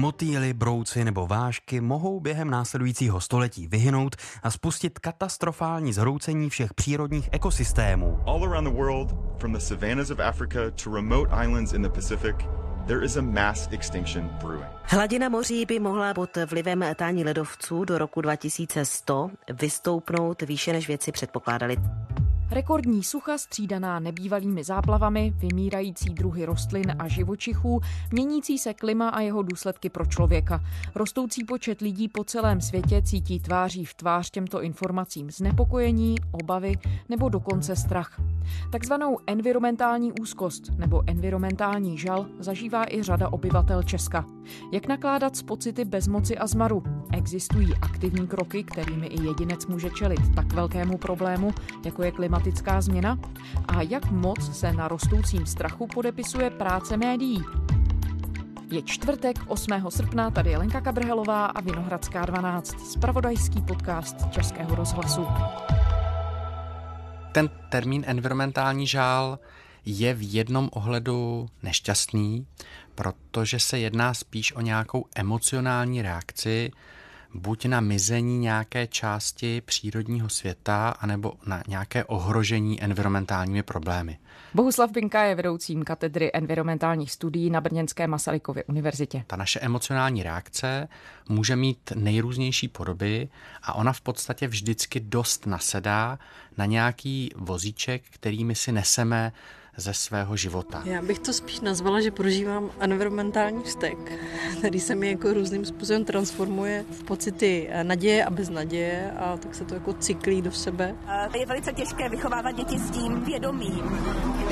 Motýly, brouci nebo vážky mohou během následujícího století vyhynout a spustit katastrofální zhroucení všech přírodních ekosystémů. All around the world, from the savannas of Africa to remote islands in the Pacific, there is a mass extinction brewing. Hladina moří by mohla pod vlivem tání ledovců do roku 2100 vystoupnout výše, než věci předpokládali. Rekordní sucha střídaná nebývalými záplavami, vymírající druhy rostlin a živočichů, měnící se klima a jeho důsledky pro člověka. Rostoucí počet lidí po celém světě cítí tváří v tvář těmto informacím znepokojení, obavy nebo dokonce strach. Takzvanou environmentální úzkost nebo environmentální žal zažívá i řada obyvatel Česka. Jak nakládat s pocity bezmoci a zmaru? Existují aktivní kroky, kterými i jedinec může čelit tak velkému problému, jako je klimatická změna? A jak moc se na rostoucím strachu podepisuje práce médií? Je čtvrtek 8. srpna, tady je Lenka Kabrhelová a Vinohradská 12, spravodajský podcast Českého rozhlasu. Ten termín environmentální žál je v jednom ohledu nešťastný, protože se jedná spíš o nějakou emocionální reakci buď na mizení nějaké části přírodního světa, anebo na nějaké ohrožení environmentálními problémy. Bohuslav Binka je vedoucím katedry environmentálních studií na Brněnské Masarykově univerzitě. Ta naše emocionální reakce může mít nejrůznější podoby a ona v podstatě vždycky dost nasedá na nějaký vozíček, kterými si neseme ze svého života. Já bych to spíš nazvala, že prožívám environmentální vztek, který se mi jako různým způsobem transformuje v pocity naděje a beznaděje a tak se to jako cyklí do sebe. Je velice těžké vychovávat děti s tím vědomím,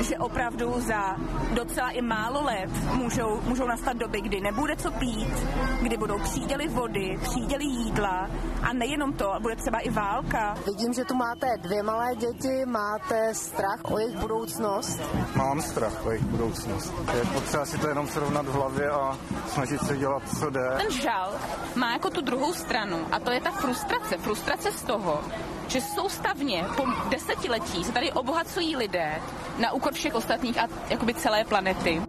že opravdu za docela i málo let můžou, můžou nastat doby, kdy nebude co pít, kdy budou příděly vody, příděly jídla a nejenom to, bude třeba i válka. Vidím, že tu máte dvě malé děti, máte strach o jejich budoucnost. Mám strach o jejich budoucnost. Je potřeba si to jenom srovnat v hlavě a snažit se dělat, co jde. Ten žal má jako tu druhou stranu a to je ta frustrace. Frustrace z toho, že soustavně po desetiletí se tady obohacují lidé na úkor všech ostatních a jakoby celé planety.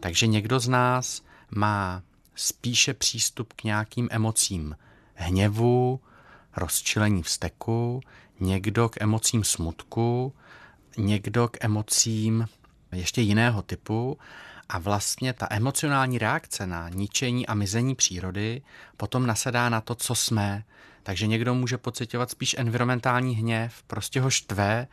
Takže někdo z nás má spíše přístup k nějakým emocím hněvu, rozčilení vzteku, někdo k emocím smutku, někdo k emocím ještě jiného typu a vlastně ta emocionální reakce na ničení a mizení přírody potom nasedá na to, co jsme. Takže někdo může pocitovat spíš environmentální hněv, prostě ho štve,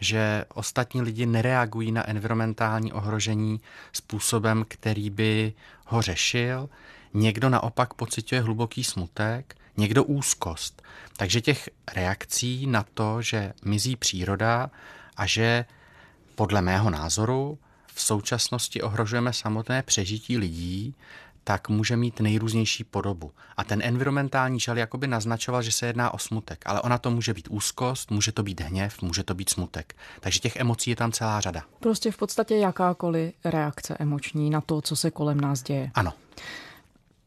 že ostatní lidi nereagují na environmentální ohrožení způsobem, který by ho řešil. Někdo naopak pocituje hluboký smutek, někdo úzkost. Takže těch reakcí na to, že mizí příroda a že podle mého názoru v současnosti ohrožujeme samotné přežití lidí, tak může mít nejrůznější podobu. A ten environmentální žal jakoby naznačoval, že se jedná o smutek, ale ona to může být úzkost, může to být hněv, může to být smutek. Takže těch emocí je tam celá řada. Prostě v podstatě jakákoliv reakce emoční na to, co se kolem nás děje. Ano.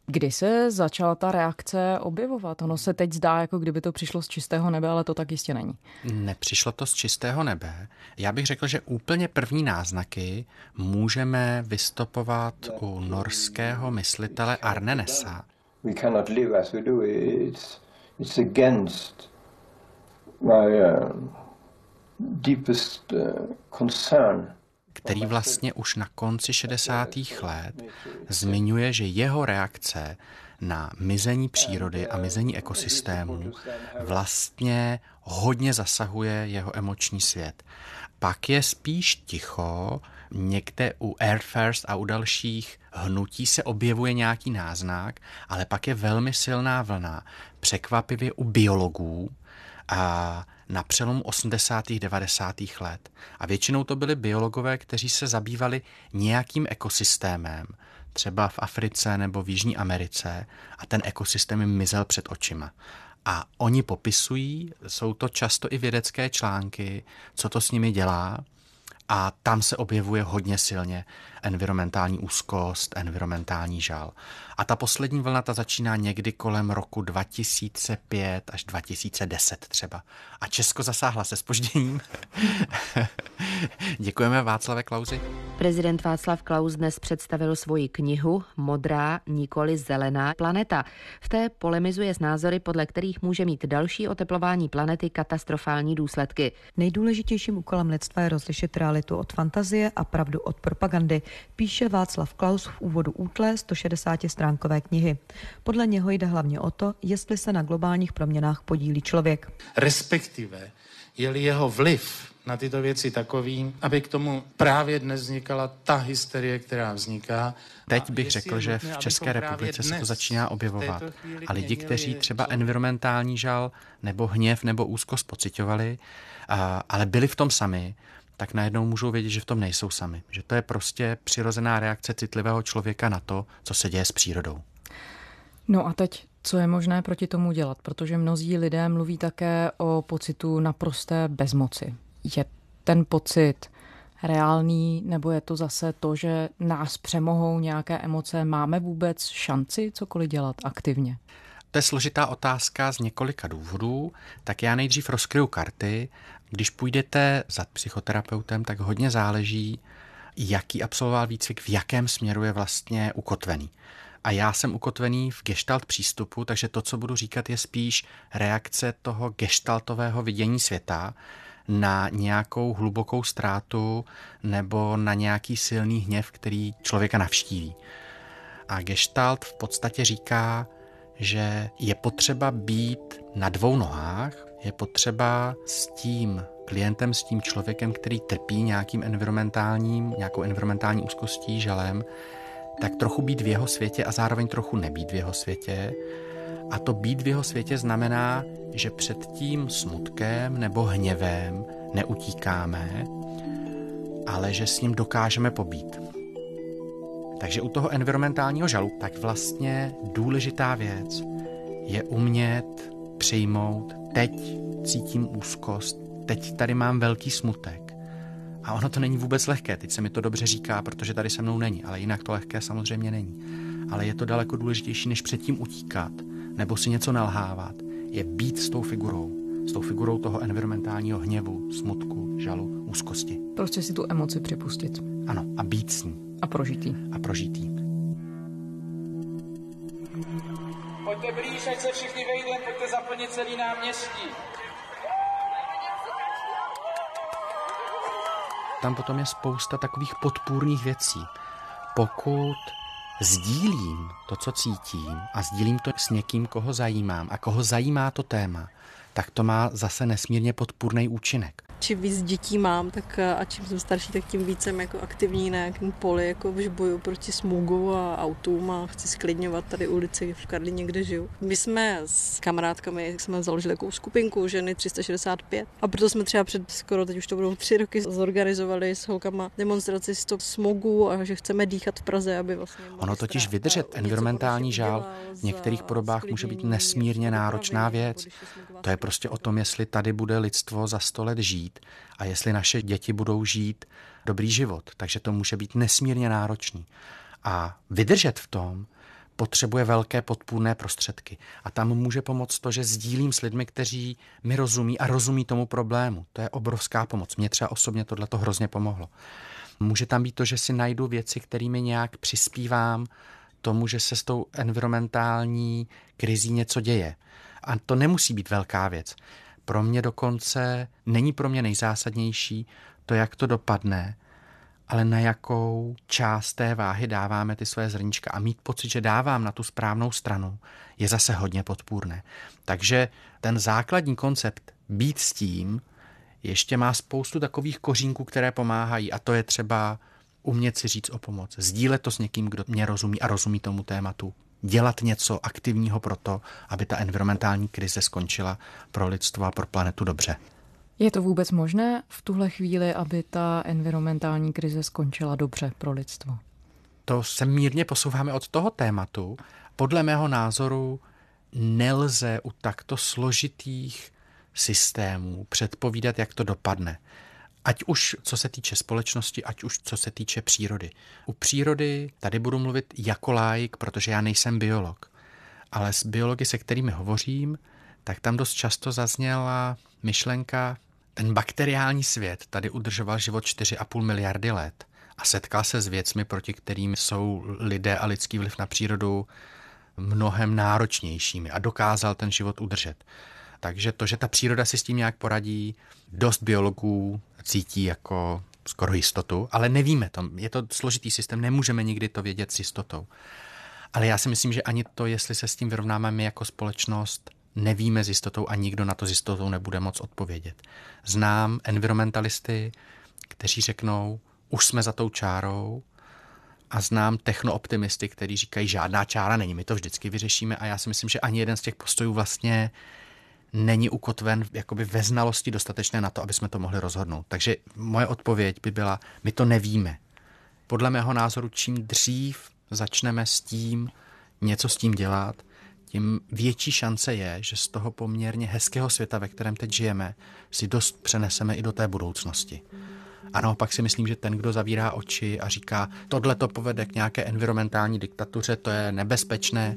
Kdy se začala ta reakce objevovat? Ono se teď zdá, jako kdyby to přišlo z čistého nebe, ale to tak jistě není. Nepřišlo to z čistého nebe. Já bych řekl, že úplně první náznaky můžeme vystopovat u norského myslitele Arnenesa. We cannot live as we do. It's, it's against my uh, deepest uh, concern který vlastně už na konci 60. let zmiňuje, že jeho reakce na mizení přírody a mizení ekosystémů vlastně hodně zasahuje jeho emoční svět. Pak je spíš ticho, někde u Air First a u dalších hnutí se objevuje nějaký náznak, ale pak je velmi silná vlna, překvapivě u biologů a na přelomu 80. 90. let. A většinou to byli biologové, kteří se zabývali nějakým ekosystémem, třeba v Africe nebo v Jižní Americe, a ten ekosystém jim mizel před očima. A oni popisují, jsou to často i vědecké články, co to s nimi dělá, a tam se objevuje hodně silně environmentální úzkost, environmentální žal. A ta poslední vlna ta začíná někdy kolem roku 2005 až 2010 třeba. A Česko zasáhla se spožděním. Děkujeme Václave Klauzi. Prezident Václav Klaus dnes představil svoji knihu Modrá, nikoli zelená planeta. V té polemizuje s názory, podle kterých může mít další oteplování planety katastrofální důsledky. Nejdůležitějším úkolem lidstva je rozlišit realitu od fantazie a pravdu od propagandy, píše Václav Klaus v úvodu útlé 160-stránkové knihy. Podle něho jde hlavně o to, jestli se na globálních proměnách podílí člověk. Respektive, je-li jeho vliv na tyto věci takový, aby k tomu právě dnes vznikala ta hysterie, která vzniká. Teď bych řekl, že v České republice se to začíná objevovat a lidi, kteří třeba environmentální žal nebo hněv nebo úzkost pocitovali, ale byli v tom sami, tak najednou můžou vědět, že v tom nejsou sami. Že to je prostě přirozená reakce citlivého člověka na to, co se děje s přírodou. No a teď co je možné proti tomu dělat? Protože mnozí lidé mluví také o pocitu naprosté bezmoci. Je ten pocit reálný, nebo je to zase to, že nás přemohou nějaké emoce? Máme vůbec šanci cokoliv dělat aktivně? To je složitá otázka z několika důvodů, tak já nejdřív rozkryju karty. Když půjdete za psychoterapeutem, tak hodně záleží, jaký absolvoval výcvik, v jakém směru je vlastně ukotvený. A já jsem ukotvený v gestalt přístupu, takže to, co budu říkat, je spíš reakce toho gestaltového vidění světa na nějakou hlubokou ztrátu nebo na nějaký silný hněv, který člověka navštíví. A gestalt v podstatě říká, že je potřeba být na dvou nohách, je potřeba s tím klientem, s tím člověkem, který trpí nějakým environmentálním, nějakou environmentální úzkostí, žalem, tak trochu být v jeho světě a zároveň trochu nebýt v jeho světě. A to být v jeho světě znamená, že před tím smutkem nebo hněvem neutíkáme, ale že s ním dokážeme pobít. Takže u toho environmentálního žalu tak vlastně důležitá věc je umět přijmout, teď cítím úzkost, teď tady mám velký smutek a ono to není vůbec lehké, teď se mi to dobře říká, protože tady se mnou není, ale jinak to lehké samozřejmě není. Ale je to daleko důležitější, než předtím utíkat nebo si něco nalhávat, je být s tou figurou, s tou figurou toho environmentálního hněvu, smutku, žalu, úzkosti. Prostě si tu emoci připustit. Ano, a být s ní. A prožitý. A prožitý. Pojďte blíž, ať se všichni vejdeme, pojďte zaplnit celý náměstí. tam potom je spousta takových podpůrných věcí. Pokud sdílím to, co cítím a sdílím to s někým, koho zajímám a koho zajímá to téma, tak to má zase nesmírně podpůrný účinek čím víc dětí mám, tak a čím jsem starší, tak tím víc jsem jako aktivní na nějakém poli, jako boju proti smugu a autům a chci sklidňovat tady ulici v Karlině, kde žiju. My jsme s kamarádkami jsme založili takovou skupinku ženy 365 a proto jsme třeba před skoro, teď už to budou tři roky, zorganizovali s holkama demonstraci z toho smogu a že chceme dýchat v Praze, aby vlastně... Ono totiž vydržet environmentální žál v některých podobách může být nesmírně náročná věc. To je prostě o tom, jestli tady bude lidstvo za sto let žít a jestli naše děti budou žít dobrý život. Takže to může být nesmírně náročný. A vydržet v tom potřebuje velké podpůrné prostředky. A tam může pomoct to, že sdílím s lidmi, kteří mi rozumí a rozumí tomu problému. To je obrovská pomoc. Mně třeba osobně tohle to hrozně pomohlo. Může tam být to, že si najdu věci, kterými nějak přispívám tomu, že se s tou environmentální krizí něco děje. A to nemusí být velká věc. Pro mě dokonce není pro mě nejzásadnější to, jak to dopadne, ale na jakou část té váhy dáváme ty své zrnička a mít pocit, že dávám na tu správnou stranu, je zase hodně podpůrné. Takže ten základní koncept být s tím ještě má spoustu takových kořínků, které pomáhají a to je třeba umět si říct o pomoc, sdílet to s někým, kdo mě rozumí a rozumí tomu tématu, dělat něco aktivního pro to, aby ta environmentální krize skončila pro lidstvo a pro planetu dobře. Je to vůbec možné v tuhle chvíli, aby ta environmentální krize skončila dobře pro lidstvo? To se mírně posouváme od toho tématu. Podle mého názoru nelze u takto složitých systémů předpovídat, jak to dopadne. Ať už co se týče společnosti, ať už co se týče přírody. U přírody tady budu mluvit jako lájk, protože já nejsem biolog. Ale s biology, se kterými hovořím, tak tam dost často zazněla myšlenka, ten bakteriální svět tady udržoval život 4,5 miliardy let a setkal se s věcmi, proti kterým jsou lidé a lidský vliv na přírodu mnohem náročnějšími a dokázal ten život udržet. Takže to, že ta příroda si s tím nějak poradí, dost biologů cítí jako skoro jistotu, ale nevíme to. Je to složitý systém, nemůžeme nikdy to vědět s jistotou. Ale já si myslím, že ani to, jestli se s tím vyrovnáme my jako společnost, nevíme s jistotou a nikdo na to s jistotou nebude moc odpovědět. Znám environmentalisty, kteří řeknou, už jsme za tou čárou a znám technooptimisty, kteří říkají, žádná čára není, my to vždycky vyřešíme a já si myslím, že ani jeden z těch postojů vlastně není ukotven jakoby ve znalosti dostatečné na to, aby jsme to mohli rozhodnout. Takže moje odpověď by byla, my to nevíme. Podle mého názoru, čím dřív začneme s tím něco s tím dělat, tím větší šance je, že z toho poměrně hezkého světa, ve kterém teď žijeme, si dost přeneseme i do té budoucnosti. A naopak si myslím, že ten, kdo zavírá oči a říká, tohle to povede k nějaké environmentální diktatuře, to je nebezpečné,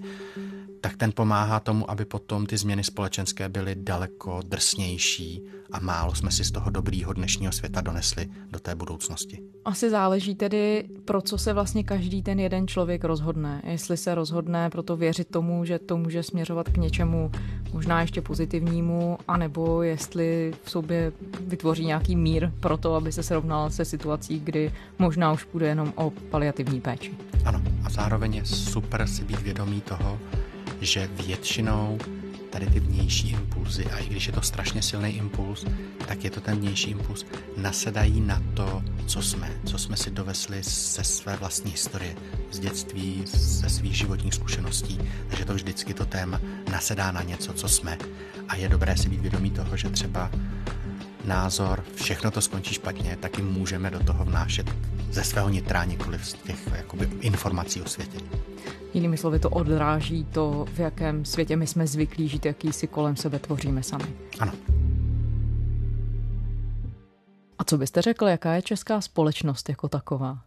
tak ten pomáhá tomu, aby potom ty změny společenské byly daleko drsnější a málo jsme si z toho dobrýho dnešního světa donesli do té budoucnosti. Asi záleží tedy, pro co se vlastně každý ten jeden člověk rozhodne. Jestli se rozhodne pro to věřit tomu, že to může směřovat k něčemu možná ještě pozitivnímu, anebo jestli v sobě vytvoří nějaký mír pro to, aby se srovnal se situací, kdy možná už půjde jenom o paliativní péči. Ano, a zároveň je super si být vědomý toho, že většinou tady ty vnější impulzy, a i když je to strašně silný impuls, tak je to ten vnější impuls, nasedají na to, co jsme, co jsme si dovesli ze své vlastní historie, z dětství, ze svých životních zkušeností. Takže to vždycky to téma nasedá na něco, co jsme. A je dobré si být vědomý toho, že třeba názor, všechno to skončí špatně, taky můžeme do toho vnášet ze svého nitra, nikoliv z těch jakoby, informací o světě. Jinými slovy to odráží to, v jakém světě my jsme zvyklí žít, jaký si kolem sebe tvoříme sami. Ano. A co byste řekl, jaká je česká společnost jako taková?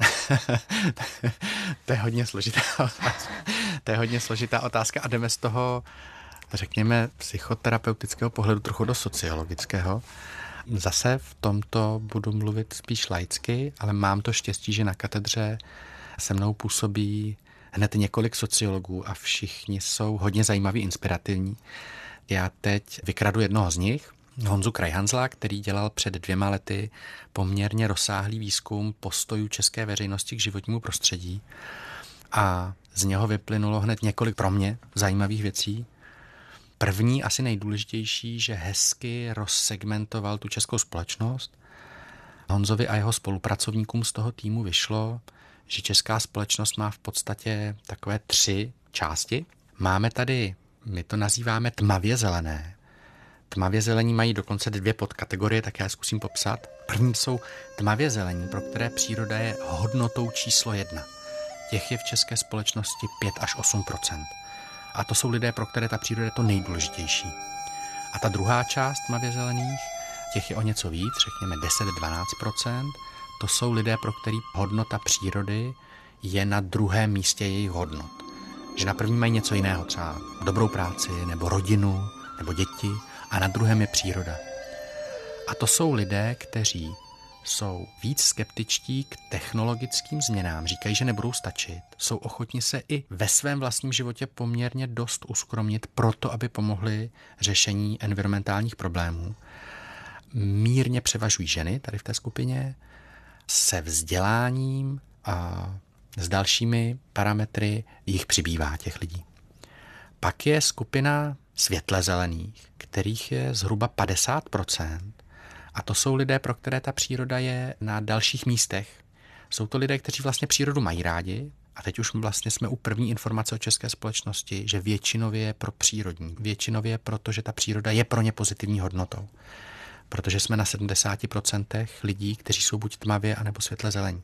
to je hodně složitá otázka. To je hodně složitá otázka a jdeme z toho, řekněme, psychoterapeutického pohledu trochu do sociologického. Zase v tomto budu mluvit spíš laicky, ale mám to štěstí, že na katedře se mnou působí hned několik sociologů a všichni jsou hodně zajímaví, inspirativní. Já teď vykradu jednoho z nich, Honzu Krajhanzla, který dělal před dvěma lety poměrně rozsáhlý výzkum postojů české veřejnosti k životnímu prostředí. A z něho vyplynulo hned několik pro mě zajímavých věcí. První, asi nejdůležitější, že hezky rozsegmentoval tu českou společnost. Honzovi a jeho spolupracovníkům z toho týmu vyšlo, že česká společnost má v podstatě takové tři části. Máme tady, my to nazýváme tmavě zelené. Tmavě zelení mají dokonce dvě podkategorie, tak já zkusím popsat. První jsou tmavě zelení, pro které příroda je hodnotou číslo jedna. Těch je v české společnosti 5 až 8 A to jsou lidé, pro které ta příroda je to nejdůležitější. A ta druhá část tmavě zelených, těch je o něco víc, řekněme 10-12% to jsou lidé, pro který hodnota přírody je na druhém místě jejich hodnot. Že na první mají něco jiného, třeba dobrou práci, nebo rodinu, nebo děti, a na druhém je příroda. A to jsou lidé, kteří jsou víc skeptičtí k technologickým změnám, říkají, že nebudou stačit, jsou ochotni se i ve svém vlastním životě poměrně dost uskromnit proto, aby pomohli řešení environmentálních problémů. Mírně převažují ženy tady v té skupině, se vzděláním a s dalšími parametry jich přibývá těch lidí. Pak je skupina světle zelených, kterých je zhruba 50%. A to jsou lidé, pro které ta příroda je na dalších místech. Jsou to lidé, kteří vlastně přírodu mají rádi, a teď už vlastně jsme u první informace o české společnosti, že většinově je pro přírodní. Většinově proto, že ta příroda je pro ně pozitivní hodnotou protože jsme na 70% lidí, kteří jsou buď tmavě, anebo světle zelení.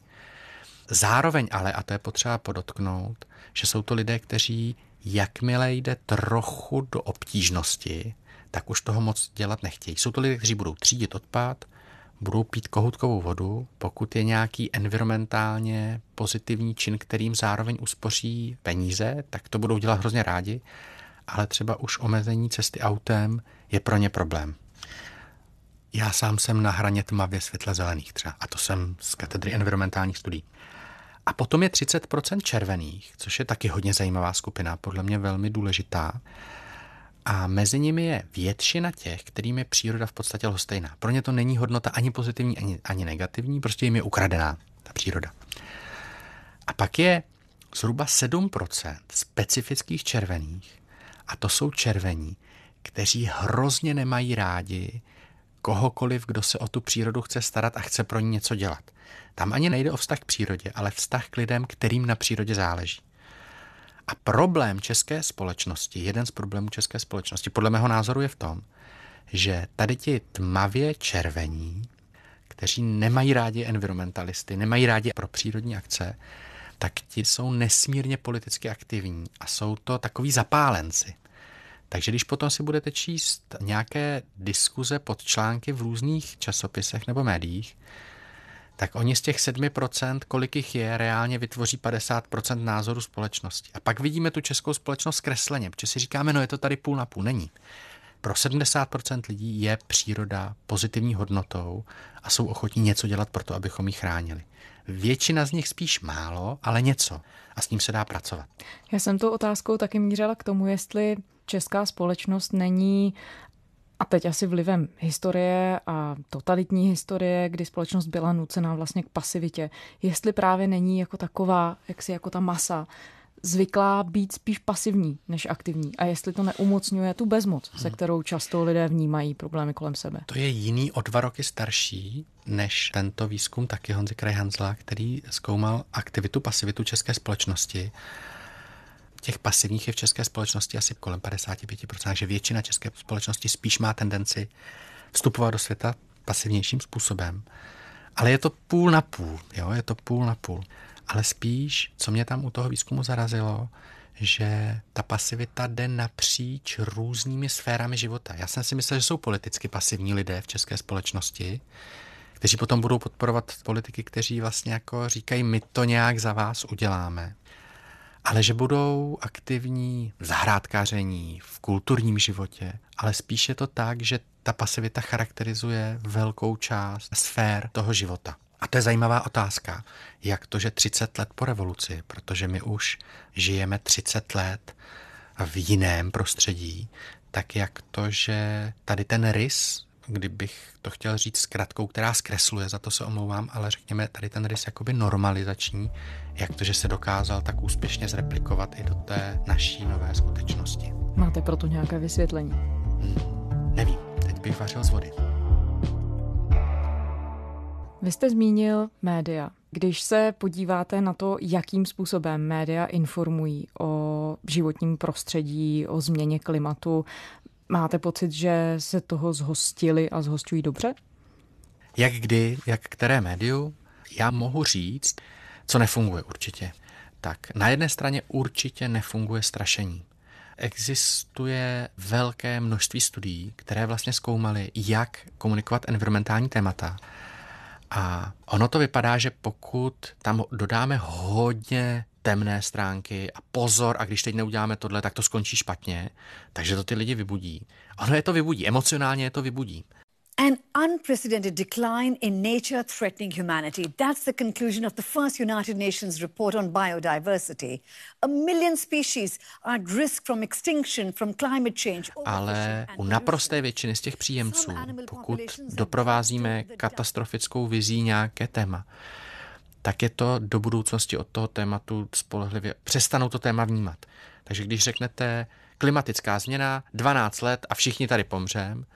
Zároveň ale, a to je potřeba podotknout, že jsou to lidé, kteří jakmile jde trochu do obtížnosti, tak už toho moc dělat nechtějí. Jsou to lidé, kteří budou třídit odpad, budou pít kohutkovou vodu, pokud je nějaký environmentálně pozitivní čin, kterým zároveň uspoří peníze, tak to budou dělat hrozně rádi, ale třeba už omezení cesty autem je pro ně problém. Já sám jsem na hraně tmavě světle zelených třeba, a to jsem z katedry environmentálních studií. A potom je 30% červených, což je taky hodně zajímavá skupina, podle mě velmi důležitá. A mezi nimi je většina těch, kterým je příroda v podstatě lhostejná. Pro ně to není hodnota ani pozitivní, ani, ani negativní, prostě jim je ukradená ta příroda. A pak je zhruba 7% specifických červených, a to jsou červení, kteří hrozně nemají rádi kohokoliv, kdo se o tu přírodu chce starat a chce pro ní něco dělat. Tam ani nejde o vztah k přírodě, ale vztah k lidem, kterým na přírodě záleží. A problém české společnosti, jeden z problémů české společnosti, podle mého názoru je v tom, že tady ti tmavě červení, kteří nemají rádi environmentalisty, nemají rádi pro přírodní akce, tak ti jsou nesmírně politicky aktivní a jsou to takový zapálenci. Takže když potom si budete číst nějaké diskuze pod články v různých časopisech nebo médiích, tak oni z těch 7%, kolik jich je, reálně vytvoří 50% názoru společnosti. A pak vidíme tu českou společnost zkresleně, protože si říkáme, no je to tady půl na půl. Není. Pro 70% lidí je příroda pozitivní hodnotou a jsou ochotní něco dělat pro to, abychom ji chránili. Většina z nich spíš málo, ale něco. A s ním se dá pracovat. Já jsem tou otázkou taky mířila k tomu, jestli česká společnost není a teď asi vlivem historie a totalitní historie, kdy společnost byla nucená vlastně k pasivitě, jestli právě není jako taková, jak si jako ta masa, zvyklá být spíš pasivní než aktivní a jestli to neumocňuje tu bezmoc, se hmm. kterou často lidé vnímají problémy kolem sebe. To je jiný o dva roky starší než tento výzkum taky Honzy Krajhanzla, který zkoumal aktivitu, pasivitu české společnosti těch pasivních je v české společnosti asi kolem 55%, takže většina české společnosti spíš má tendenci vstupovat do světa pasivnějším způsobem. Ale je to půl na půl, jo, je to půl na půl. Ale spíš, co mě tam u toho výzkumu zarazilo, že ta pasivita jde napříč různými sférami života. Já jsem si myslel, že jsou politicky pasivní lidé v české společnosti, kteří potom budou podporovat politiky, kteří vlastně jako říkají, my to nějak za vás uděláme ale že budou aktivní v zahrádkaření, v kulturním životě, ale spíše to tak, že ta pasivita charakterizuje velkou část sfér toho života. A to je zajímavá otázka, jak to, že 30 let po revoluci, protože my už žijeme 30 let v jiném prostředí, tak jak to, že tady ten rys kdybych to chtěl říct s kratkou, která zkresluje, za to se omlouvám, ale řekněme tady ten rys jakoby normalizační, jak to, že se dokázal tak úspěšně zreplikovat i do té naší nové skutečnosti. Máte proto nějaké vysvětlení? Hmm, nevím, teď bych vařil z vody. Vy jste zmínil média. Když se podíváte na to, jakým způsobem média informují o životním prostředí, o změně klimatu, Máte pocit, že se toho zhostili a zhostují dobře? Jak kdy, jak které médiu? Já mohu říct, co nefunguje určitě. Tak na jedné straně určitě nefunguje strašení. Existuje velké množství studií, které vlastně zkoumaly, jak komunikovat environmentální témata. A ono to vypadá, že pokud tam dodáme hodně temné stránky a pozor, a když teď neuděláme tohle, tak to skončí špatně, takže to ty lidi vybudí. Ono je to vybudí, emocionálně je to vybudí. An unprecedented decline in nature threatening humanity. That's the conclusion of the first United Nations report on biodiversity. A million species are at risk from extinction from climate change. Ale u naprosté většiny z těch příjemců, pokud doprovázíme katastrofickou vizí nějaké téma, tak je to do budoucnosti od toho tématu spolehlivě přestanou to téma vnímat. Takže když řeknete klimatická změna, 12 let a všichni tady pomřem,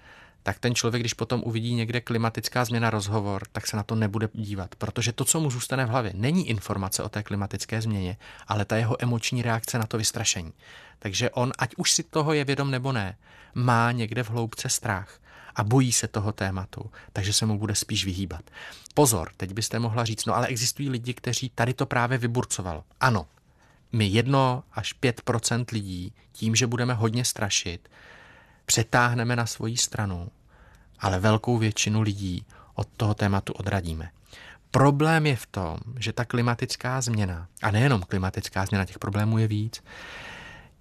tak ten člověk, když potom uvidí někde klimatická změna rozhovor, tak se na to nebude dívat, protože to, co mu zůstane v hlavě, není informace o té klimatické změně, ale ta jeho emoční reakce na to vystrašení. Takže on, ať už si toho je vědom nebo ne, má někde v hloubce strach a bojí se toho tématu, takže se mu bude spíš vyhýbat. Pozor, teď byste mohla říct, no ale existují lidi, kteří tady to právě vyburcovalo. Ano, my jedno až pět procent lidí tím, že budeme hodně strašit, přetáhneme na svoji stranu, ale velkou většinu lidí od toho tématu odradíme. Problém je v tom, že ta klimatická změna, a nejenom klimatická změna, těch problémů je víc,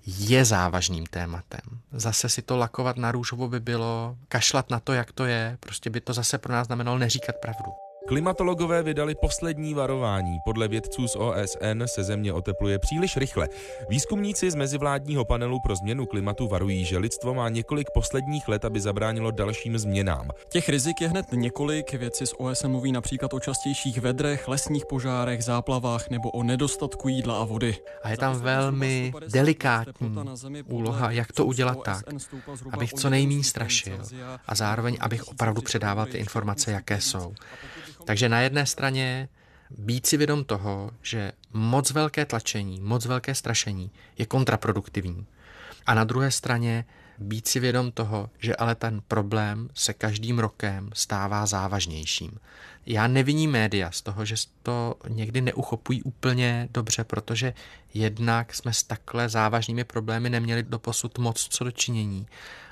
je závažným tématem. Zase si to lakovat na růžovo by bylo, kašlat na to, jak to je, prostě by to zase pro nás znamenalo neříkat pravdu. Klimatologové vydali poslední varování. Podle vědců z OSN se země otepluje příliš rychle. Výzkumníci z mezivládního panelu pro změnu klimatu varují, že lidstvo má několik posledních let, aby zabránilo dalším změnám. Těch rizik je hned několik. Vědci z OSN mluví například o častějších vedrech, lesních požárech, záplavách nebo o nedostatku jídla a vody. A je tam velmi delikátní úloha, jak to udělat tak, abych co nejméně strašil a zároveň abych opravdu předával ty informace, jaké jsou. Takže na jedné straně být si vědom toho, že moc velké tlačení, moc velké strašení je kontraproduktivní. A na druhé straně být si vědom toho, že ale ten problém se každým rokem stává závažnějším. Já neviním média z toho, že to někdy neuchopují úplně dobře, protože jednak jsme s takhle závažnými problémy neměli doposud moc co dočinění.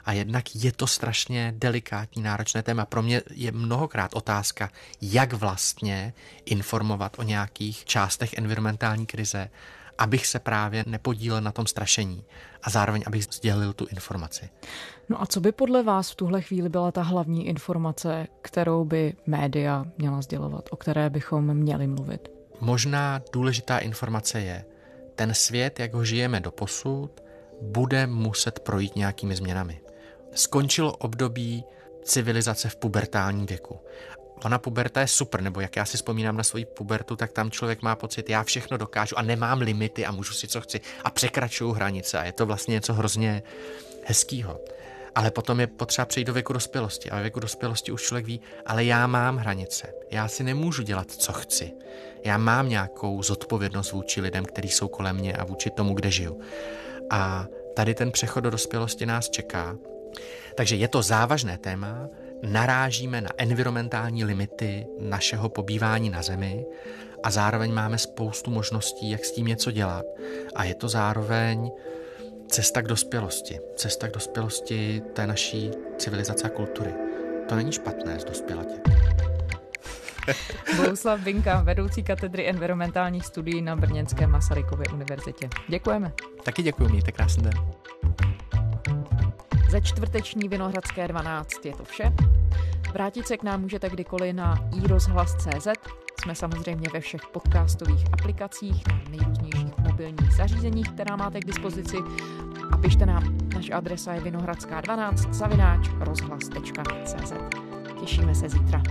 A jednak je to strašně delikátní, náročné téma. Pro mě je mnohokrát otázka, jak vlastně informovat o nějakých částech environmentální krize, abych se právě nepodílel na tom strašení a zároveň abych sdělil tu informaci. No a co by podle vás v tuhle chvíli byla ta hlavní informace, kterou by média měla sdělovat, o které bychom měli mluvit? Možná důležitá informace je, ten svět, jak ho žijeme do posud, bude muset projít nějakými změnami. Skončilo období civilizace v pubertálním věku. Ona puberta je super, nebo jak já si vzpomínám na svoji pubertu, tak tam člověk má pocit, já všechno dokážu a nemám limity a můžu si co chci a překračuju hranice a je to vlastně něco hrozně hezkýho. Ale potom je potřeba přejít do věku dospělosti. A ve věku dospělosti už člověk ví, ale já mám hranice. Já si nemůžu dělat, co chci. Já mám nějakou zodpovědnost vůči lidem, kteří jsou kolem mě a vůči tomu, kde žiju. A tady ten přechod do dospělosti nás čeká. Takže je to závažné téma, narážíme na environmentální limity našeho pobývání na Zemi a zároveň máme spoustu možností, jak s tím něco dělat. A je to zároveň cesta k dospělosti. Cesta k dospělosti té naší civilizace a kultury. To není špatné z dospělatě. Bohuslav Binka, vedoucí katedry environmentálních studií na Brněnské Masarykově univerzitě. Děkujeme. Taky děkuji, mějte krásný den. Za čtvrteční Vinohradské 12 je to vše. Vrátit se k nám můžete kdykoliv na iRozhlas.cz. Jsme samozřejmě ve všech podcastových aplikacích, na nejrůznějších mobilních zařízeních, která máte k dispozici. A pište nám, naše adresa je vinohradská12 zavináč rozhlas.cz. Těšíme se zítra.